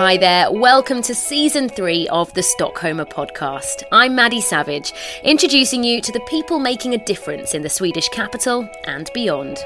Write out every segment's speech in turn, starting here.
Hi there, welcome to season three of the Stockholmer podcast. I'm Maddie Savage, introducing you to the people making a difference in the Swedish capital and beyond.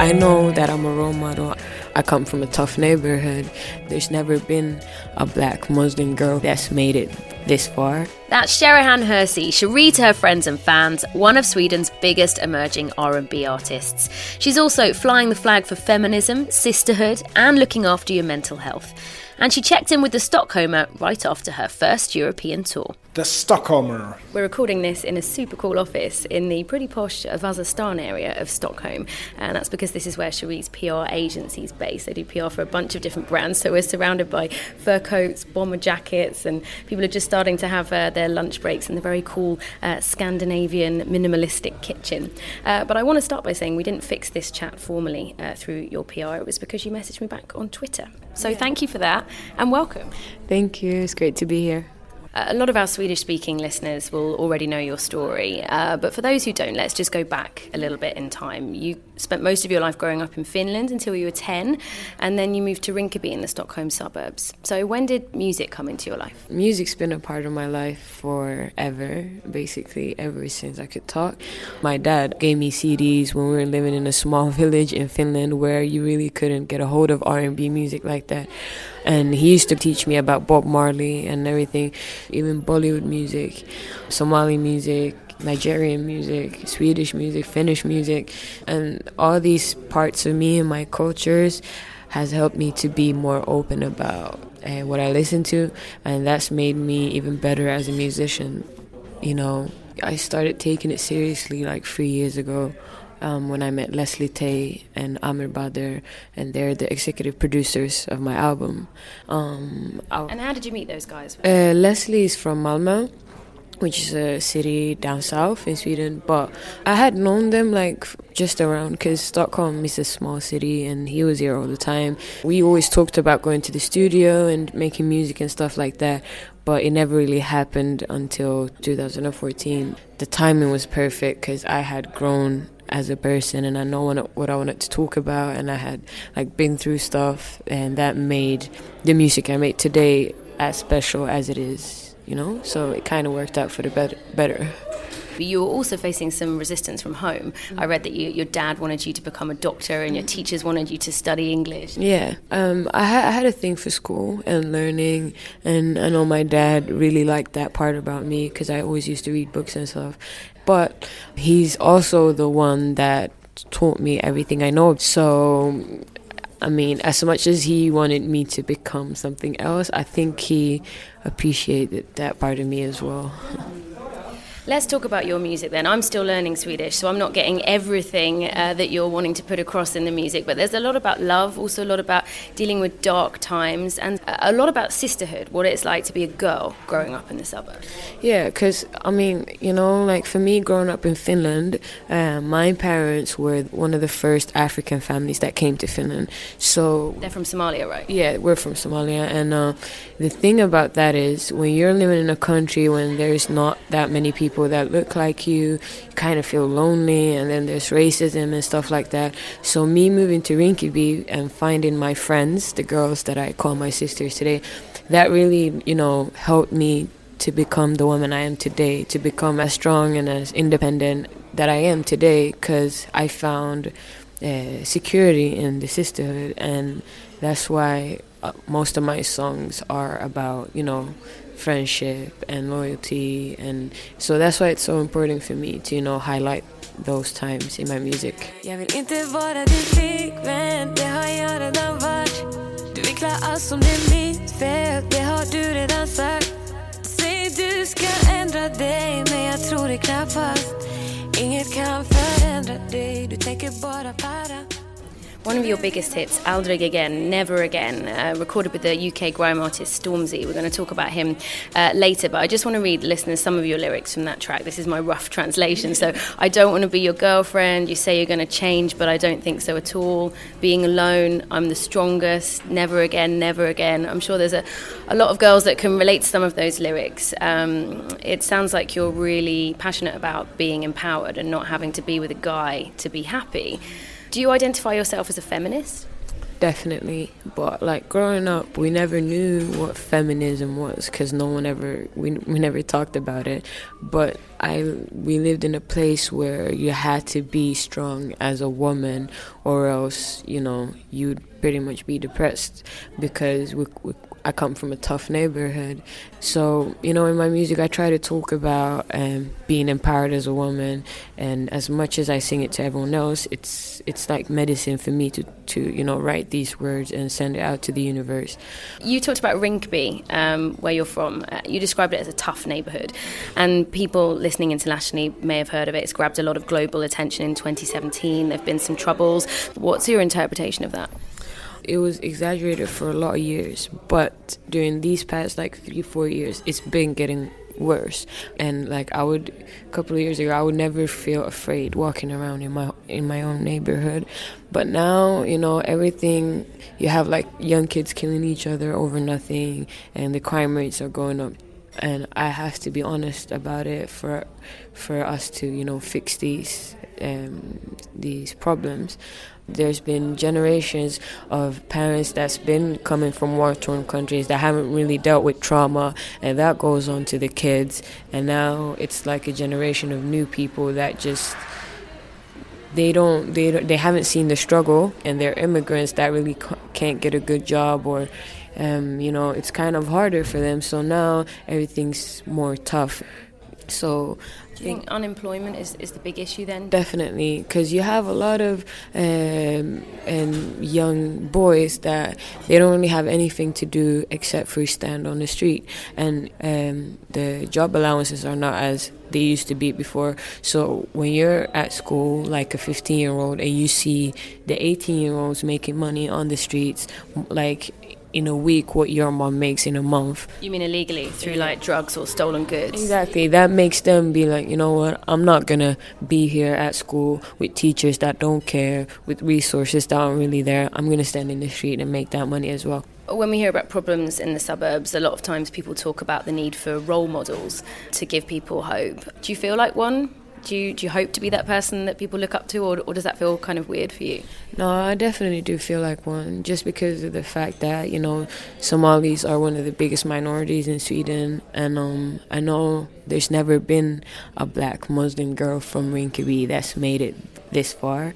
I know that I'm a role model. I come from a tough neighborhood. There's never been a black Muslim girl that's made it this far. That's Sherihan Hersi, Cherrie to her friends and fans, one of Sweden's biggest emerging R&B artists. She's also flying the flag for feminism, sisterhood, and looking after your mental health. And she checked in with the Stockholmer right after her first European tour. The Stockholmer. We're recording this in a super cool office in the pretty posh Vasastan area of Stockholm, and that's because this is where Cherrie's PR agency is based. They do PR for a bunch of different brands, so we're surrounded by fur coats, bomber jackets, and people are just starting to have uh, their lunch breaks in the very cool uh, Scandinavian minimalistic kitchen. Uh, but I want to start by saying we didn't fix this chat formally uh, through your PR. It was because you messaged me back on Twitter. So yeah. thank you for that and welcome. Thank you. It's great to be here. A lot of our Swedish speaking listeners will already know your story, uh, but for those who don't, let's just go back a little bit in time. You spent most of your life growing up in Finland until you were 10, and then you moved to Rinkeby in the Stockholm suburbs. So, when did music come into your life? Music's been a part of my life forever, basically, ever since I could talk. My dad gave me CDs when we were living in a small village in Finland where you really couldn't get a hold of R&B music like that and he used to teach me about Bob Marley and everything, even Bollywood music, Somali music, Nigerian music, Swedish music, Finnish music, and all these parts of me and my cultures has helped me to be more open about uh, what I listen to, and that's made me even better as a musician. You know, I started taking it seriously like three years ago um, when I met Leslie Tay and Amir Badr, and they're the executive producers of my album. Um, and how did you meet those guys? Uh, Leslie is from Malmö which is a city down south in Sweden. But I had known them like just around because Stockholm is a small city and he was here all the time. We always talked about going to the studio and making music and stuff like that. But it never really happened until 2014. The timing was perfect because I had grown as a person and I know what I wanted to talk about and I had like been through stuff and that made the music I made today as special as it is, you know? So it kind of worked out for the better. better. You were also facing some resistance from home. Mm-hmm. I read that you, your dad wanted you to become a doctor and your teachers wanted you to study English. Yeah, um, I, ha- I, had a thing for school and learning, and I know my dad really liked that part about me because I always used to read books and stuff but he's also the one that taught me everything I know. So, I mean, as much as he wanted me to become something else, I think he appreciated that part of me as well. Let's talk about your music then. I'm still learning Swedish, so I'm not getting everything uh, that you're wanting to put across in the music, but there's a lot about love, also a lot about dealing with dark times, and a lot about sisterhood, what it's like to be a girl growing up in the suburbs. Yeah, because, I mean, you know, like for me growing up in Finland, uh, my parents were one of the first African families that came to Finland. So. They're from Somalia, right? Yeah, we're from Somalia, and uh, the thing about that is when you're living in a country when there's not that many people people that look like you, you kind of feel lonely, and then there's racism and stuff like that. So, me moving to Rinkeby and finding my friends, the girls that I call my sisters today, that really, you know, helped me to become the woman I am today, to become as strong and as independent that I am today, because I found uh, security in the sisterhood, and that's why uh, most of my songs are about, you know, friendship and loyalty. And so that's why it's so important for me to you know highlight those times in my music. Inget kan förändra dig, du tänker bara para One of your biggest hits, Aldrig igen, Never Again, uh, recorded with the UK grime artist Stormzy. We're going to talk about him uh, later, but I just want to read listeners some of your lyrics from that track. This is my rough translation. So, I don't want to be your girlfriend. You say you're going to change, but I don't think so at all. Being alone, I'm the strongest. Never again, never again. I'm sure there's a, a lot of girls that can relate to some of those lyrics. Um, it sounds like you're really passionate about being empowered and not having to be with a guy to be happy. Do you identify yourself as a feminist? Definitely, but like growing up, we never knew what feminism was because no one ever we we never talked about it. But I we lived in a place where you had to be strong as a woman, or else you know you'd pretty much be depressed because we, we I come from a tough neighborhood. So, you know, in my music, I try to talk about um, being empowered as a woman. And as much as I sing it to everyone else, it's it's like medicine for me to, to you know, write these words and send it out to the universe. You talked about Rinkeby, um, where you're from. Uh, you described it as a tough neighborhood. And people listening internationally may have heard of it. It's grabbed a lot of global attention in 2017. There have been some troubles. What's your interpretation of that? It was exaggerated for a lot of years, but during these past like three, four years, it's been getting worse. And like I would, a couple of years ago, I would never feel afraid walking around in my in my own neighborhood, but now you know everything. You have like young kids killing each other over nothing, and the crime rates are going up. And I have to be honest about it for for us to you know fix these um, these problems. There's been generations of parents that's been coming from war torn countries that haven't really dealt with trauma, and that goes on to the kids. And now it's like a generation of new people that just they don't they don't, they haven't seen the struggle, and they're immigrants that really can't get a good job or. Um, you know, it's kind of harder for them. So now everything's more tough. So do you think unemployment is, is the big issue then? Definitely, because you have a lot of um, um, young boys that they don't really have anything to do except for stand on the street, and um, the job allowances are not as they used to be before. So when you're at school, like a 15 year old, and you see the 18 year olds making money on the streets, like in a week what your mom makes in a month. You mean illegally through like drugs or stolen goods? Exactly. That makes them be like, you know what? I'm not gonna be here at school with teachers that don't care, with resources that aren't really there. I'm gonna stand in the street and make that money as well. When we hear about problems in the suburbs, a lot of times people talk about the need for role models to give people hope. Do you feel like one? Do you, do you hope to be that person that people look up to, or, or does that feel kind of weird for you? No, I definitely do feel like one, just because of the fact that you know Somalis are one of the biggest minorities in Sweden, and um, I know there's never been a black Muslim girl from Rinkeby that's made it this far.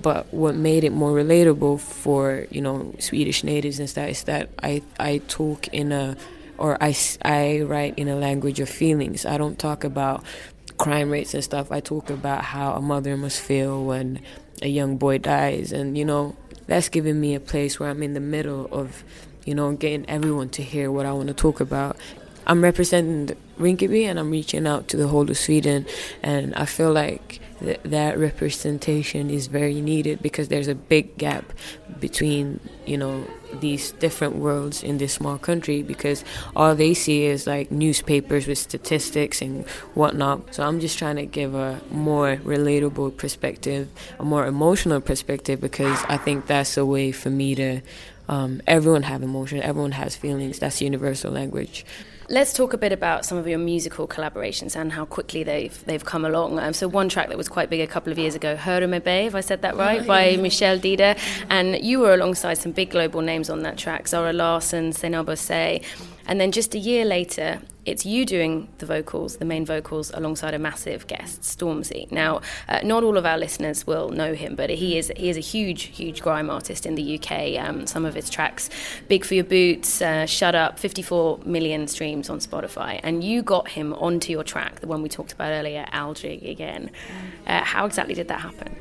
But what made it more relatable for you know Swedish natives and that is that I I talk in a or I, I write in a language of feelings. I don't talk about crime rates and stuff, I talk about how a mother must feel when a young boy dies. And, you know, that's giving me a place where I'm in the middle of, you know, getting everyone to hear what I want to talk about. I'm representing Rinkeby and I'm reaching out to the whole of Sweden. And I feel like th- that representation is very needed because there's a big gap between, you know, these different worlds in this small country because all they see is like newspapers with statistics and whatnot. So I'm just trying to give a more relatable perspective, a more emotional perspective because I think that's a way for me to. Um, everyone have emotion, everyone has feelings. That's universal language. Let's talk a bit about some of your musical collaborations and how quickly they've they've come along. Um, so one track that was quite big a couple of years ago, Hör mig be, if I said that right, oh, by yeah. Michel Dida, and you were alongside some big global names on that track, Zara Larsson, Osei, and then just a year later, it's you doing the vocals, the main vocals, alongside a massive guest, Stormzy. Now, uh, not all of our listeners will know him, but he is he is a huge, huge grime artist in the UK. Um, some of his tracks, "Big for Your Boots," uh, "Shut Up," 54 million streams on Spotify, and you got him onto your track, the one we talked about earlier, "Aldrig" again. Uh, how exactly did that happen?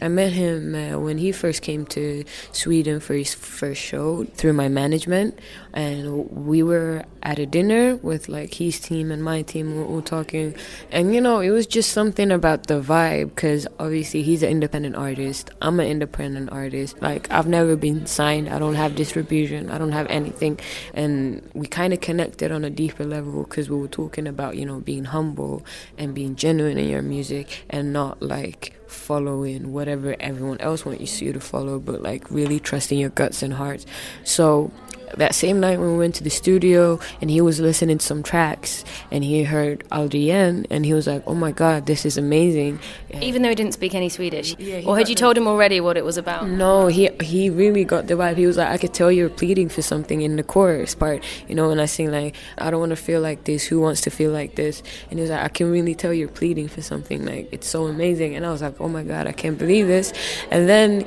I met him uh, when he first came to Sweden for his first show through my management, and we were at a dinner with like his team and my team. We were talking, and you know, it was just something about the vibe because obviously he's an independent artist. I'm an independent artist. Like I've never been signed. I don't have distribution. I don't have anything, and we kind of connected on a deeper level because we were talking about you know being humble and being genuine in your music and not like following whatever everyone else wants you to follow, but like really trusting your guts and hearts. So that same night when we went to the studio and he was listening to some tracks and he heard Aldien and he was like, "Oh my god, this is amazing." Even though he didn't speak any Swedish, yeah, or had you told him already what it was about? No, he he really got the vibe. He was like, "I could tell you're pleading for something in the chorus part." You know, when I sing like, "I don't want to feel like this. Who wants to feel like this?" And he was like, "I can really tell you're pleading for something. Like it's so amazing." And I was like, "Oh my god, I can't believe this." And then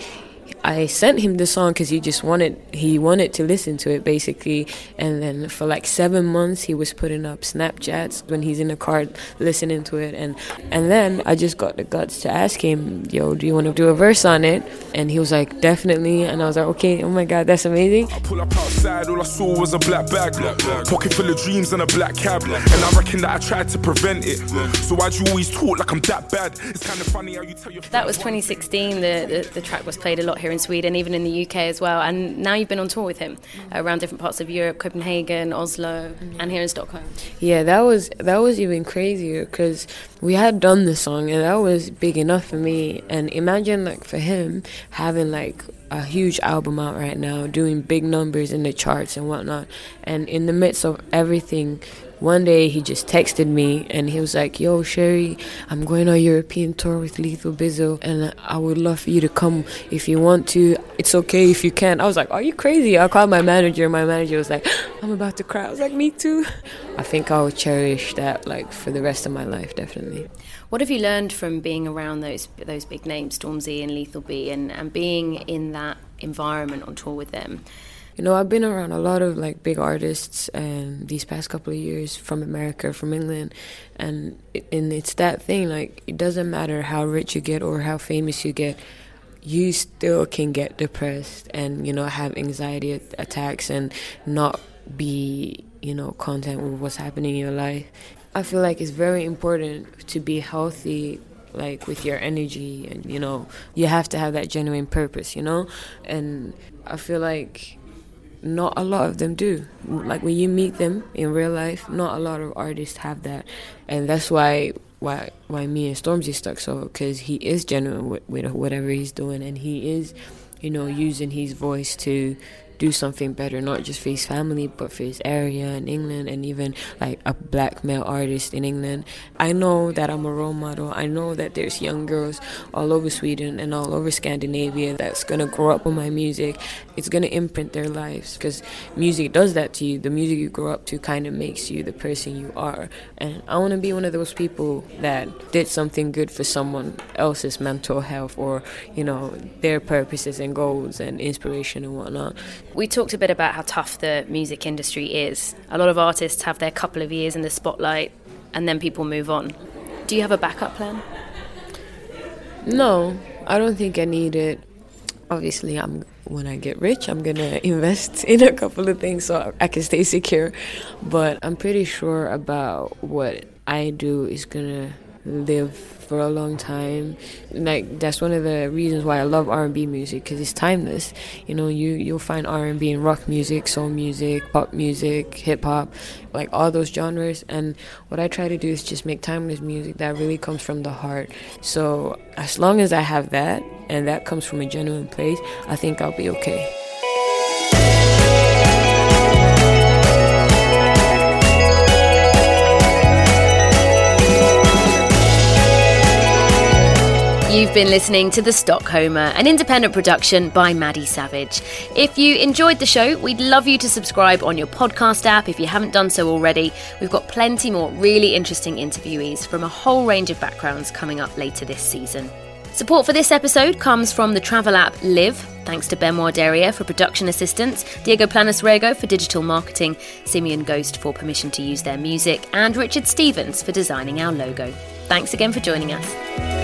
I sent him the song because he just wanted he wanted to listen to it basically, and then for like seven months he was putting up Snapchats when he's in the car listening to it, and and then I just got the guts to ask him, "Yo, do you want to do a verse on it?" And he was like, "Definitely," and I was like, "Okay, oh my god, that's amazing." I pull up outside, all I saw was a black bag, black bag. pocket full of dreams and a black cab, and I reckon that I tried to prevent it. So why'd you always talk like I'm that bad? It's kind of funny how you tell your. That was 2016. The, the the track was played a lot here in Sweden, even in the UK as well. And now you've been on tour with him uh, around different parts of Europe, Copenhagen, Oslo, and here in Stockholm. Yeah, that was that was even crazier because we had done the song, and that was big enough for me. And imagine like for him having like a huge album out right now, doing big numbers in the charts and whatnot, and in the midst of everything one day he just texted me and he was like, Yo, Cherrie, I'm going on a European tour with Lethal Bizzle and I would love for you to come if you want to. It's okay if you can't. I was like, Are you crazy? I called my manager. My manager was like, I'm about to cry. I was like, Me too. I think I'll cherish that like for the rest of my life, definitely. What have you learned from being around those those big names, Stormzy and Lethal B, and, and being in that environment on tour with them? you know, I've been around a lot of like big artists and these past couple of years from America, from England, and and it's that thing like it doesn't matter how rich you get or how famous you get, you still can get depressed and you know have anxiety attacks and not be you know content with what's happening in your life. I feel like it's very important to be healthy like with your energy and you know you have to have that genuine purpose you know and i feel like not a lot of them do. Like when you meet them in real life, not a lot of artists have that, and that's why why why me and Stormzy stuck. So because he is genuine with, with whatever he's doing, and he is, you know, using his voice to do something better, not just for his family, but for his area in England and even like a black male artist in England. I know that I'm a role model. I know that there's young girls all over Sweden and all over Scandinavia that's gonna grow up with my music. It's gonna imprint their lives because music does that to you. The music you grow up to kind of makes you the person you are. And I wanna be one of those people that did something good for someone else's mental health or, you know, their purposes and goals and inspiration and whatnot. We talked a bit about how tough the music industry is. A lot of artists have their couple of years in the spotlight and then people move on. Do you have a backup plan? No, I don't think I need it. Obviously, I'm when I get rich, I'm gonna invest in a couple of things so I can stay secure. But I'm pretty sure about what I do is gonna live for a long time. Like that's one of the reasons why I love R&B music because it's timeless. You know, you you'll find R&B and rock music, soul music, pop music, hip hop, like all those genres. And what I try to do is just make timeless music that really comes from the heart. So as long as I have that and that comes from a genuine place, I think I'll be okay. You've been listening to The Stockholmer, an independent production by Maddie Savage. If you enjoyed the show, we'd love you to subscribe on your podcast app if you haven't done so already. We've got plenty more really interesting interviewees from a whole range of backgrounds coming up later this season. Support for this episode comes from the travel app Live, thanks to Benoit Deria for production assistance, Diego Planas Rego for digital marketing, Simian Ghost for permission to use their music, and Richard Stevens for designing our logo. Thanks again for joining us.